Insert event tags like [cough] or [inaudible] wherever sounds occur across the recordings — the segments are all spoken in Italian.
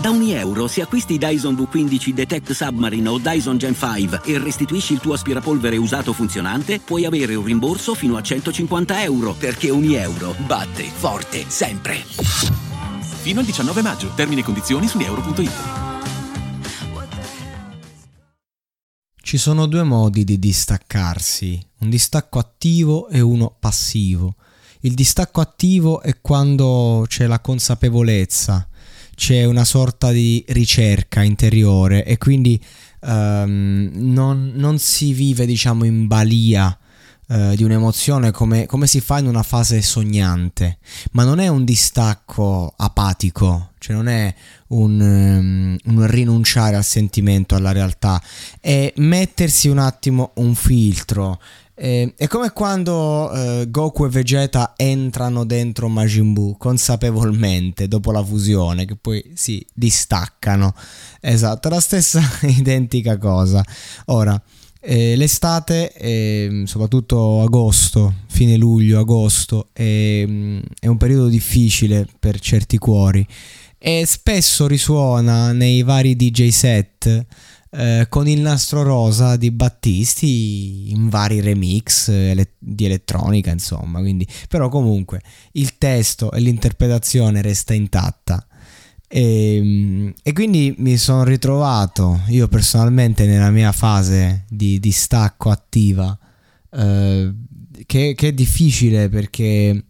Da ogni euro, se acquisti Dyson V15 Detect Submarine o Dyson Gen 5 e restituisci il tuo aspirapolvere usato funzionante, puoi avere un rimborso fino a 150 euro, perché ogni euro batte forte sempre. Fino al 19 maggio. Termini e condizioni su euro.it. Ci sono due modi di distaccarsi, un distacco attivo e uno passivo. Il distacco attivo è quando c'è la consapevolezza c'è una sorta di ricerca interiore e quindi um, non, non, si vive diciamo in balia uh, di un'emozione come, come, si fa in una fase sognante, ma non è un distacco apatico, cioè non è un, um, un rinunciare al sentimento, alla realtà, è mettersi un attimo un filtro, eh, è come quando eh, Goku e Vegeta entrano dentro Majin Buu consapevolmente dopo la fusione, che poi si distaccano. Esatto, la stessa [laughs] identica cosa. Ora, eh, l'estate, eh, soprattutto agosto, fine luglio, agosto, è, è un periodo difficile per certi cuori e spesso risuona nei vari DJ set eh, con il nastro rosa di Battisti in vari remix ele- di elettronica, insomma. Quindi, però comunque il testo e l'interpretazione resta intatta. E, ehm, e, quindi mi sono ritrovato io personalmente nella mia fase di distacco attiva eh, che, che, è difficile perché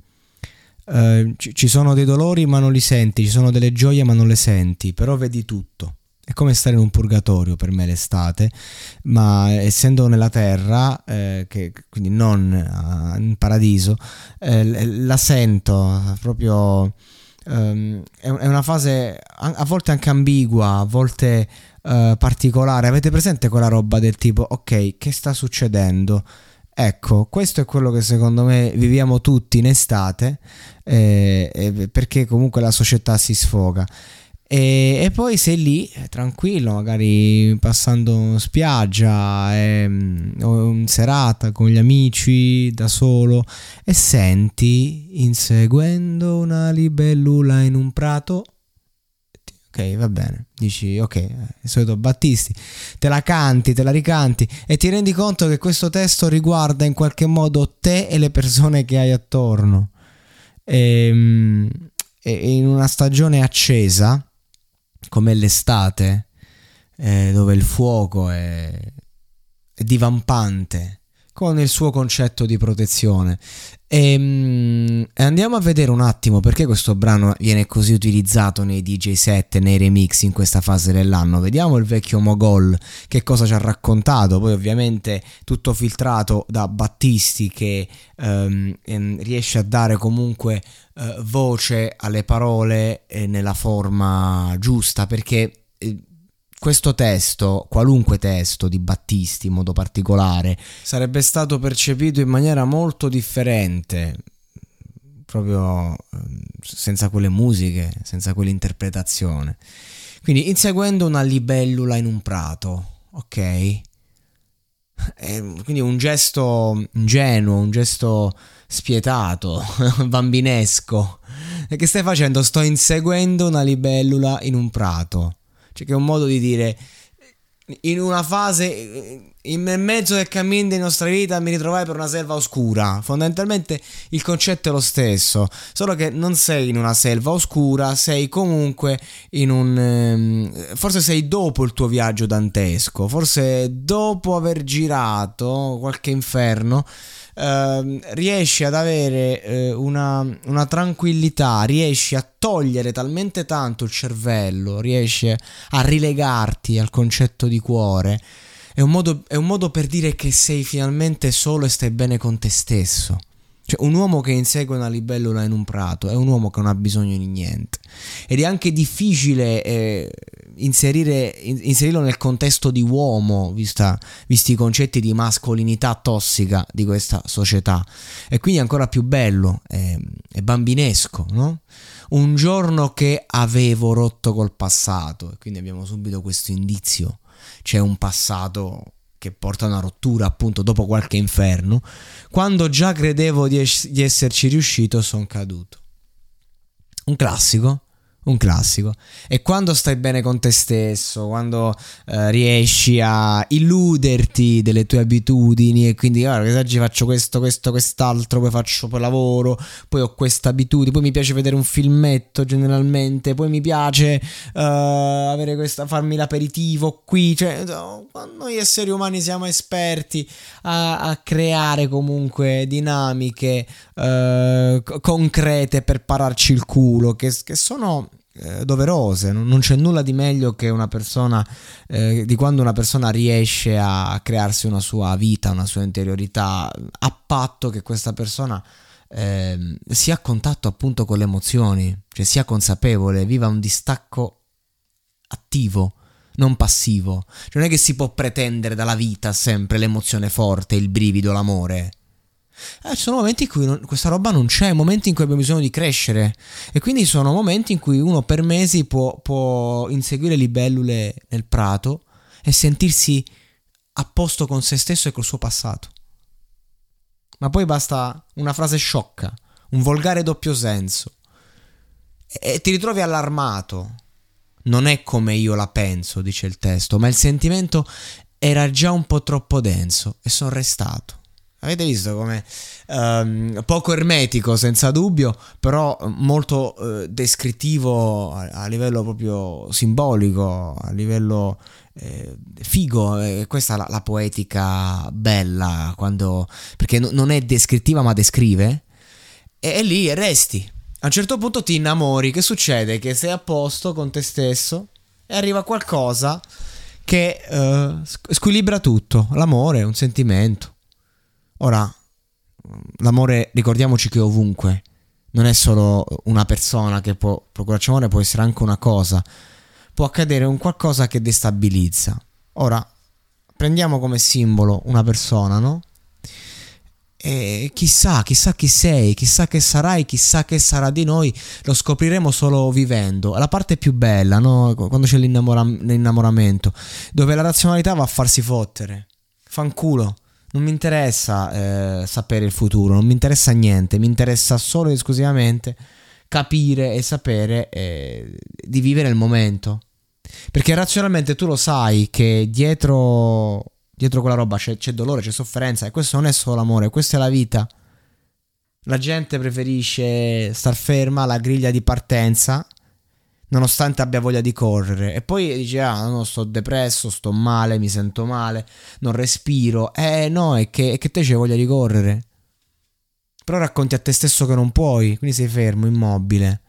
eh, ci, ci sono dei dolori ma non li senti, ci sono delle gioie ma non le senti, però vedi tutto è come stare in un purgatorio per me l'estate, ma essendo nella terra, eh, che, quindi non uh, in paradiso, eh, la sento proprio... Um, è, una fase a, volte anche ambigua, a volte uh, particolare. Avete presente quella roba del tipo, ok, che sta succedendo? Ecco, questo è quello che secondo me viviamo tutti in estate, eh, eh, perché comunque la società si sfoga. E, e, poi sei lì tranquillo, magari passando spiaggia ehm, o in serata con gli amici, da solo, e senti inseguendo una libellula in un prato. Ok, va bene. Dici, ok, il solito Battisti, te la canti, te la ricanti e ti rendi conto che questo testo riguarda in qualche modo te e le persone che hai attorno. Ehm, e, e in una stagione accesa come l'estate, eh, dove il fuoco è, è divampante, con il suo concetto di protezione. E, um, andiamo a vedere un attimo perché questo brano viene così utilizzato nei DJ set, nei remix in questa fase dell'anno. Vediamo il vecchio Mogol che cosa ci ha raccontato. Poi, ovviamente, tutto filtrato da Battisti che um, riesce a dare comunque uh, voce alle parole eh, nella forma giusta perché. Eh, questo testo, qualunque testo di Battisti in modo particolare, sarebbe stato percepito in maniera molto differente, proprio ehm, senza quelle musiche, senza quell'interpretazione. Quindi inseguendo una libellula in un prato, ok? E quindi un gesto ingenuo, un gesto spietato, [laughs] bambinesco. E che stai facendo? Sto inseguendo una libellula in un prato. Cioè che è un modo di dire in una fase in mezzo del cammino della nostra vita mi ritrovai per una selva oscura. Fondamentalmente il concetto è lo stesso, solo che non sei in una selva oscura, sei comunque in un ehm, forse sei dopo il tuo viaggio dantesco, forse dopo aver girato qualche inferno Ehm, riesci ad avere eh, una, una, tranquillità, riesci a togliere talmente tanto il cervello, riesci a rilegarti al concetto di cuore. È un, modo, è un modo per dire che sei finalmente solo e stai bene con te stesso. Cioè, un uomo che insegue una libellula in un prato è un uomo che non ha bisogno di niente. Ed è anche difficile eh, inserire, inserirlo nel contesto di uomo, vista, visti i concetti di mascolinità tossica di questa società. E quindi è ancora più bello, è, è bambinesco, no? Un giorno che avevo rotto col passato, e quindi abbiamo subito questo indizio, c'è un passato che porta a una rottura appunto dopo qualche inferno, quando già credevo di, es- di esserci riuscito sono caduto. Un classico un classico. E quando stai bene con te stesso, quando eh, riesci a illuderti delle tue abitudini e quindi guarda, oggi faccio questo, questo, quest'altro, poi faccio poi lavoro, poi ho questa abitudine, poi mi piace vedere un filmetto generalmente, poi mi piace uh, avere questa, farmi l'aperitivo qui, cioè noi esseri umani siamo esperti a, a creare comunque dinamiche uh, concrete per pararci il culo che, che sono eh, doverose, non, c'è nulla di meglio che una persona, eh, di quando una persona riesce a crearsi una sua vita, una sua interiorità, a patto che questa persona eh, sia a contatto appunto con le emozioni, cioè sia consapevole, viva un distacco attivo non passivo. Cioè non è che si può pretendere dalla vita sempre l'emozione forte, il brivido, l'amore. Eh, sono momenti in cui non, questa roba non c'è, momenti in cui abbiamo bisogno di crescere e quindi sono momenti in cui uno per mesi può, può inseguire libellule nel prato e sentirsi a posto con se stesso e col suo passato. Ma poi basta una frase sciocca, un volgare doppio senso e ti ritrovi allarmato. Non è come io la penso, dice il testo, ma il sentimento era già un po' troppo denso e sono restato. Avete visto come um, poco ermetico senza dubbio, però molto uh, descrittivo a, a, livello proprio simbolico, a livello eh, figo. Eh, questa è la, la, poetica bella, quando, perché no, non è descrittiva ma descrive. E, e lì resti. A un certo punto ti innamori, che succede? Che sei a posto con te stesso e arriva qualcosa che uh, squilibra tutto. L'amore, un sentimento Ora, l'amore, ricordiamoci che è ovunque, non è solo una persona che può procurarci amore, può essere anche una cosa, può accadere un qualcosa che destabilizza. Ora, prendiamo come simbolo una persona, no? E chissà, chissà chi sei, chissà che sarai, chissà che sarà di noi, lo scopriremo solo vivendo. La parte più bella, no? Quando c'è l'innamora- l'innamoramento, dove la razionalità va a farsi fottere. Fanculo non mi interessa eh, sapere il futuro, non mi interessa niente, mi interessa solo ed esclusivamente capire e sapere eh, di vivere il momento. Perché razionalmente tu lo sai che dietro, dietro quella roba c'è, c'è dolore, c'è sofferenza e questo non è solo l'amore, questa è la vita. La gente preferisce star ferma alla griglia di partenza nonostante abbia voglia di correre. E poi dice: Ah, no, sto depresso, sto male, mi sento male, non respiro. Eh, no, è che, è che te c'hai voglia di correre. Però racconti a te stesso che non puoi, quindi sei fermo, immobile.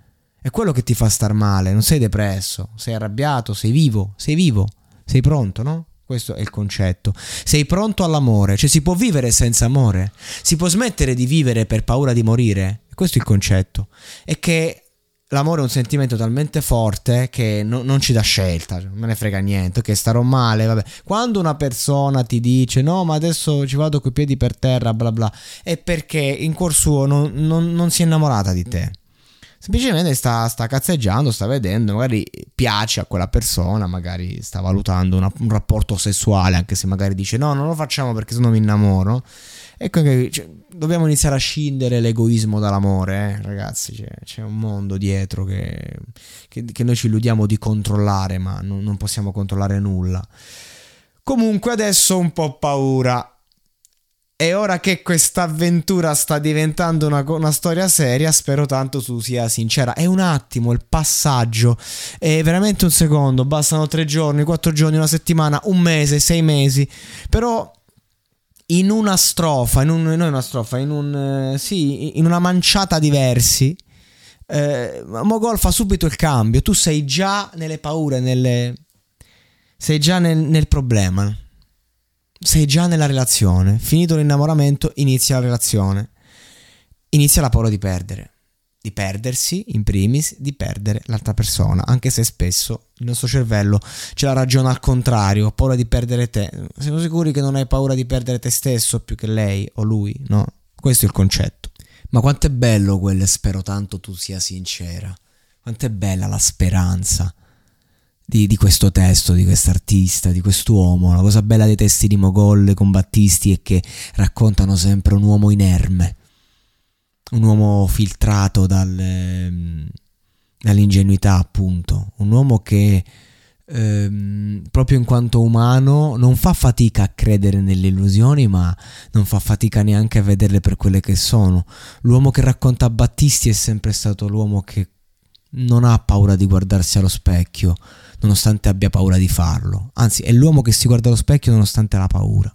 È quello che ti fa star male, non sei depresso, sei arrabbiato, sei vivo, sei vivo, sei pronto, no? Questo è il concetto. Sei pronto all'amore, cioè si può vivere senza amore, si può smettere di vivere per paura di morire. Questo è il concetto. È che l'amore è un sentimento talmente forte che no, non ci dà scelta, cioè, non me ne frega niente, che starò male, vabbè. Quando una persona ti dice no, ma adesso ci vado coi piedi per terra, bla bla, è perché in cuor suo non, non, non si è innamorata di te. Semplicemente sta, sta, cazzeggiando, sta vedendo, magari piace a quella persona, magari sta valutando una, un rapporto sessuale, anche se magari dice no, non lo facciamo perché se no mi innamoro. Ecco che cioè, dobbiamo iniziare a scindere l'egoismo dall'amore, eh, ragazzi. C'è, c'è, un mondo dietro che, che, che, noi ci illudiamo di controllare, ma non, non possiamo controllare nulla. Comunque adesso ho un po' paura. E ora che questa avventura sta diventando una, una, storia seria, spero tanto tu sia sincera. È un attimo il passaggio, è veramente un secondo. Bastano tre giorni, quattro giorni, una settimana, un mese, sei mesi. Però in una strofa, in un, non una strofa, in un, eh, sì, in una manciata di versi, eh, Mogol fa subito il cambio. Tu sei già nelle paure, nelle, sei già nel, nel problema, sei già nella relazione. Finito l'innamoramento, inizia la relazione, inizia la paura di perdere. Di perdersi in primis, di perdere l'altra persona, anche se spesso il nostro cervello ce la ragiona al contrario, ha paura di perdere te. Siamo sicuri che non hai paura di perdere te stesso più che lei o lui, no? Questo è il concetto. Ma quanto è bello quello, spero tanto tu sia sincera. Quanto è bella la speranza di, di questo testo, di quest'artista, di quest'uomo. La cosa bella dei testi di Mogol con Battisti è che raccontano sempre un uomo inerme un uomo filtrato dal, ehm, dall'ingenuità, appunto, un uomo che ehm, proprio in quanto umano non fa fatica a credere nelle illusioni, ma non fa fatica neanche a vederle per quelle che sono. L'uomo che racconta Battisti è sempre stato l'uomo che non ha paura di guardarsi allo specchio, nonostante abbia paura di farlo. Anzi, è l'uomo che si guarda allo specchio nonostante la paura.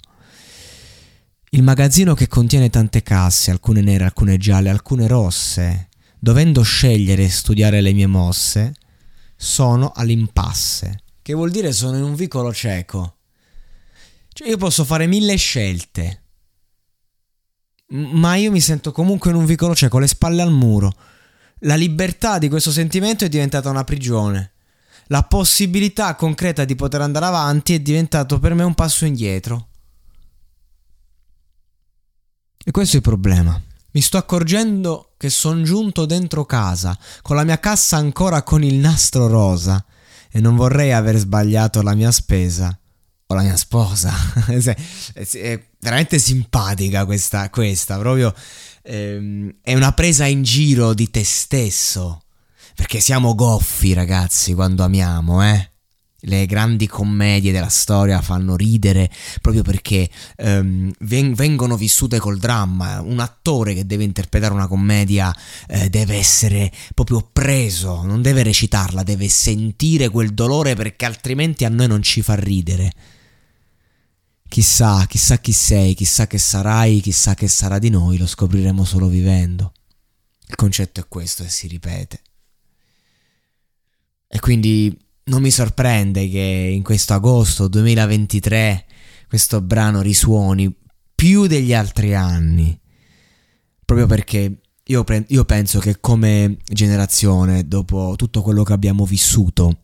Il magazzino che contiene tante casse, alcune nere, alcune gialle, alcune rosse, dovendo scegliere e studiare le mie mosse, sono all'impasse, che vuol dire sono in un vicolo cieco. Cioè io posso fare mille scelte, ma io mi sento comunque in un vicolo cieco, le spalle al muro. La libertà di questo sentimento è diventata una prigione. La possibilità concreta di poter andare avanti è diventato per me un passo indietro. E questo è il problema. Mi sto accorgendo che sono giunto dentro casa, con la mia cassa ancora con il nastro rosa, e non vorrei aver sbagliato la mia spesa o la mia sposa. [laughs] è veramente simpatica questa, questa proprio ehm, è una presa in giro di te stesso. Perché siamo goffi, ragazzi, quando amiamo, eh? Le grandi commedie della storia fanno ridere proprio perché um, ven- vengono vissute col dramma. Un attore che deve interpretare una commedia eh, deve essere proprio preso, non deve recitarla, deve sentire quel dolore perché altrimenti a noi non ci fa ridere. Chissà, chissà chi sei, chissà che sarai, chissà che sarà di noi, lo scopriremo solo vivendo. Il concetto è questo e si ripete. E quindi non mi sorprende che in questo agosto 2023 questo brano risuoni più degli altri anni. Proprio perché io, pre- io penso che come generazione, dopo tutto quello che abbiamo vissuto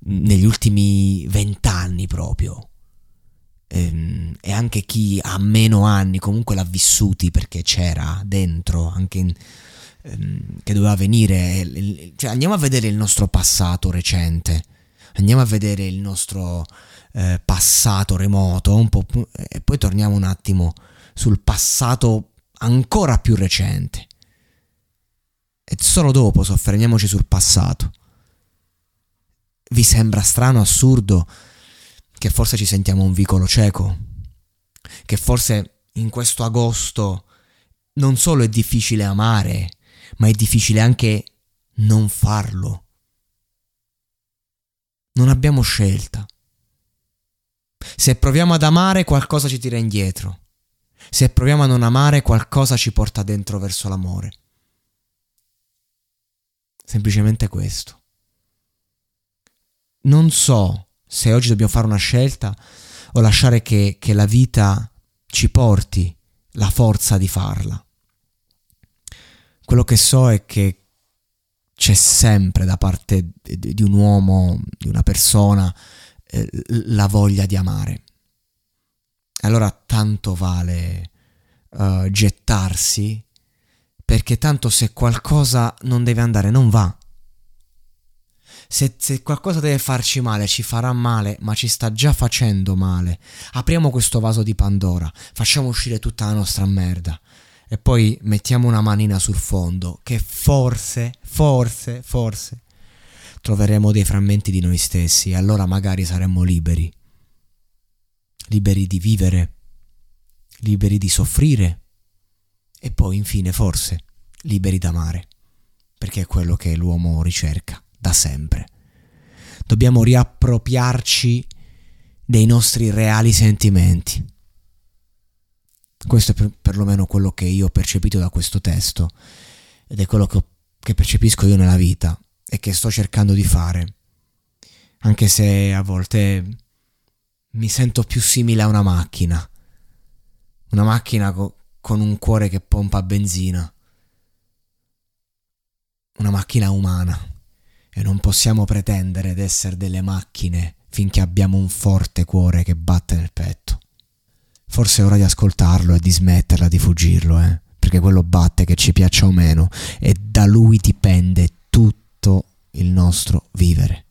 negli ultimi vent'anni proprio, ehm, e anche chi ha meno anni comunque l'ha vissuti perché c'era dentro, anche in che doveva venire. Cioè, andiamo a vedere il nostro passato recente, andiamo a vedere il nostro eh, passato remoto, un po', e poi torniamo un attimo sul passato ancora più recente. E solo dopo soffermiamoci sul passato. Vi sembra strano, assurdo, che forse ci sentiamo un vicolo cieco? Che forse in questo agosto non solo è difficile amare, ma è difficile anche non farlo. Non abbiamo scelta. Se proviamo ad amare qualcosa ci tira indietro. Se proviamo a non amare qualcosa ci porta dentro verso l'amore. Semplicemente questo. Non so se oggi dobbiamo fare una scelta o lasciare che, che la vita ci porti la forza di farla. Quello che so è che c'è sempre da parte di un uomo, di una persona, eh, la voglia di amare. Allora tanto vale uh, gettarsi, perché tanto se qualcosa non deve andare, non va. Se, se, qualcosa deve farci male, ci farà male, ma ci sta già facendo male. Apriamo questo vaso di Pandora, facciamo uscire tutta la nostra merda e poi mettiamo una manina sul fondo che forse, forse, forse troveremo dei frammenti di noi stessi e allora magari saremmo liberi. Liberi di vivere, liberi di soffrire e poi infine forse liberi d'amare, perché è quello che l'uomo ricerca da sempre. Dobbiamo riappropriarci dei nostri reali sentimenti questo è per, perlomeno quello che io ho percepito da questo testo ed è quello che, ho, che percepisco io nella vita e che sto cercando di fare. Anche se a volte mi sento più simile a una macchina. Una macchina co- con un cuore che pompa benzina. una macchina umana e non possiamo pretendere di essere delle macchine finché abbiamo un forte cuore che batte nel petto. Forse è ora di ascoltarlo e di smetterla di fuggirlo, eh? perché quello batte che ci piaccia o meno e da lui dipende tutto il nostro vivere.